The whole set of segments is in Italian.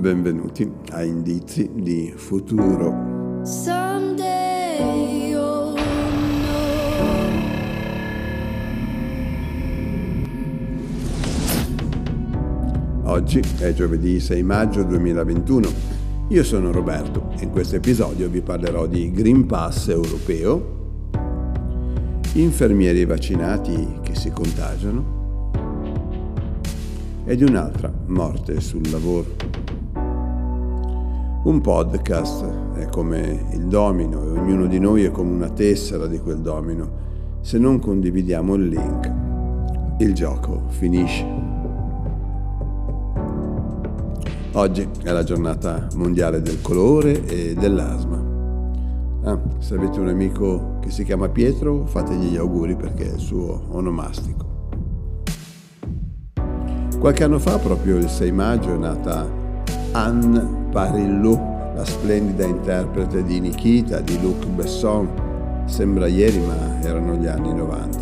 Benvenuti a Indizi di Futuro. Oggi è giovedì 6 maggio 2021. Io sono Roberto e in questo episodio vi parlerò di Green Pass europeo, infermieri vaccinati che si contagiano e di un'altra morte sul lavoro. Un podcast è come il domino e ognuno di noi è come una tessera di quel domino. Se non condividiamo il link, il gioco finisce. Oggi è la giornata mondiale del colore e dell'asma. Ah, se avete un amico che si chiama Pietro, fategli gli auguri perché è il suo onomastico. Qualche anno fa, proprio il 6 maggio, è nata Anne Parillou, la splendida interprete di Nikita, di Luc Besson. Sembra ieri, ma erano gli anni 90.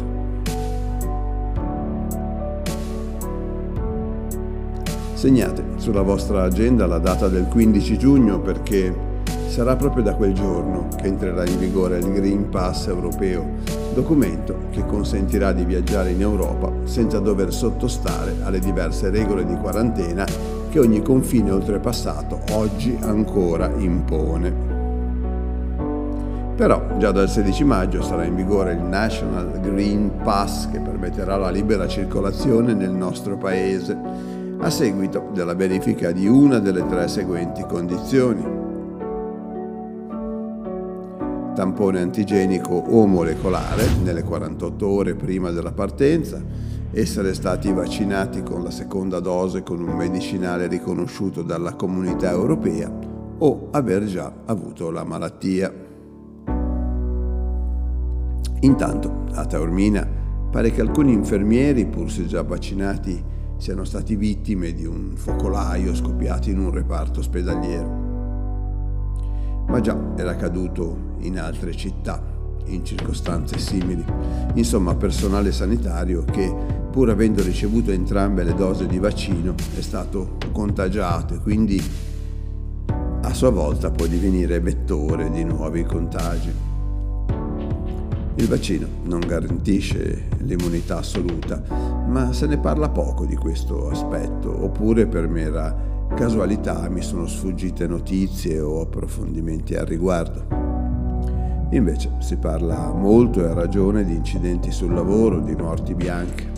Segnate sulla vostra agenda la data del 15 giugno perché sarà proprio da quel giorno che entrerà in vigore il Green Pass europeo, documento che consentirà di viaggiare in Europa senza dover sottostare alle diverse regole di quarantena che ogni confine oltrepassato oggi ancora impone. Però già dal 16 maggio sarà in vigore il National Green Pass che permetterà la libera circolazione nel nostro paese a seguito della verifica di una delle tre seguenti condizioni. Tampone antigenico o molecolare nelle 48 ore prima della partenza, essere stati vaccinati con la seconda dose con un medicinale riconosciuto dalla comunità europea o aver già avuto la malattia. Intanto, a Taormina, pare che alcuni infermieri, pur se già vaccinati, siano stati vittime di un focolaio scoppiato in un reparto ospedaliero. Ma già era accaduto in altre città, in circostanze simili. Insomma, personale sanitario che, pur avendo ricevuto entrambe le dosi di vaccino, è stato contagiato e quindi a sua volta può divenire vettore di nuovi contagi. Il vaccino non garantisce l'immunità assoluta, ma se ne parla poco di questo aspetto, oppure per mera casualità mi sono sfuggite notizie o approfondimenti al riguardo. Invece si parla molto e a ragione di incidenti sul lavoro, di morti bianche.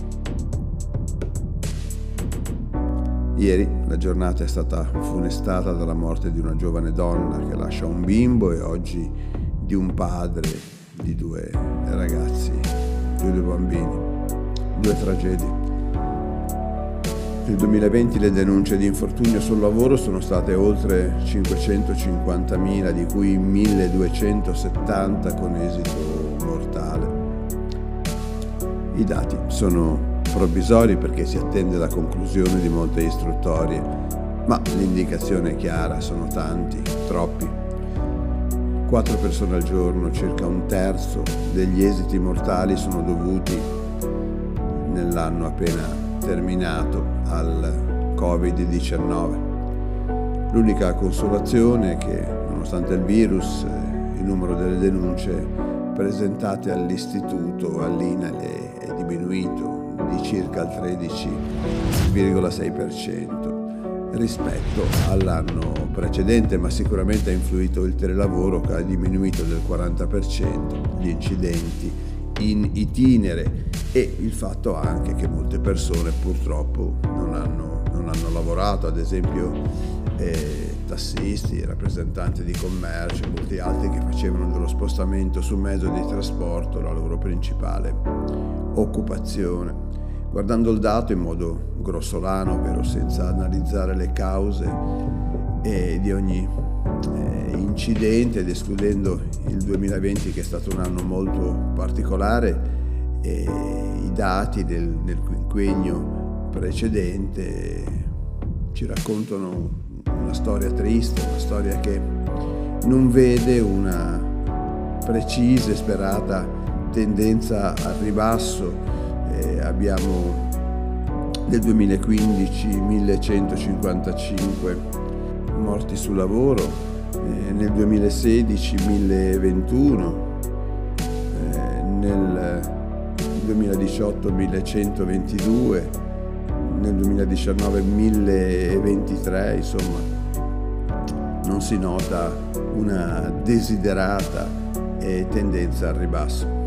Ieri la giornata è stata funestata dalla morte di una giovane donna che lascia un bimbo e oggi di un padre di due ragazzi, di due bambini, due tragedie. Nel 2020 le denunce di infortunio sul lavoro sono state oltre 550.000, di cui 1.270 con esito mortale. I dati sono provvisori perché si attende la conclusione di molte istruttorie, ma l'indicazione è chiara, sono tanti, troppi. 4 persone al giorno, circa un terzo degli esiti mortali sono dovuti nell'anno appena terminato al Covid-19. L'unica consolazione è che nonostante il virus il numero delle denunce presentate all'istituto, all'INAL, è diminuito di circa il 13,6% rispetto all'anno precedente, ma sicuramente ha influito il telelavoro che ha diminuito del 40% gli incidenti in itinere. E il fatto anche che molte persone purtroppo non hanno, non hanno lavorato, ad esempio eh, tassisti, rappresentanti di commercio, molti altri che facevano dello spostamento su mezzo di trasporto la loro principale occupazione. Guardando il dato in modo grossolano, ovvero senza analizzare le cause eh, di ogni incidente ed escludendo il 2020 che è stato un anno molto particolare, i dati del, del quinquennio precedente ci raccontano una storia triste, una storia che non vede una precisa e sperata tendenza al ribasso. Eh, abbiamo nel 2015 1155 morti sul lavoro, eh, nel 2016 1021, eh, nel 2018 1122, nel 2019 1023, insomma non si nota una desiderata tendenza al ribasso.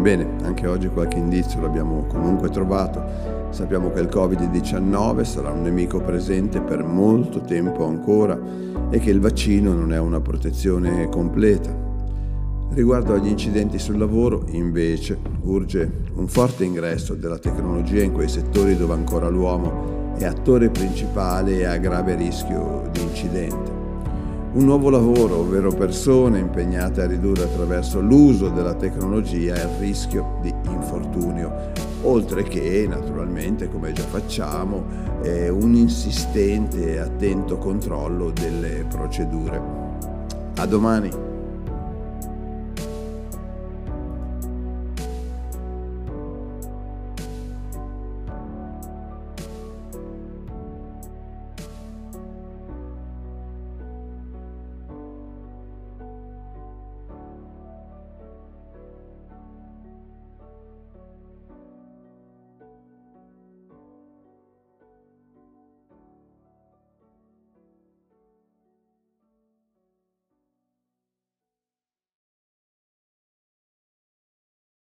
Bene, anche oggi qualche indizio l'abbiamo comunque trovato. Sappiamo che il Covid-19 sarà un nemico presente per molto tempo ancora e che il vaccino non è una protezione completa. Riguardo agli incidenti sul lavoro, invece, urge un forte ingresso della tecnologia in quei settori dove ancora l'uomo è attore principale e a grave rischio di incidente. Un nuovo lavoro, ovvero persone impegnate a ridurre attraverso l'uso della tecnologia il rischio di infortunio, oltre che naturalmente, come già facciamo, un insistente e attento controllo delle procedure. A domani!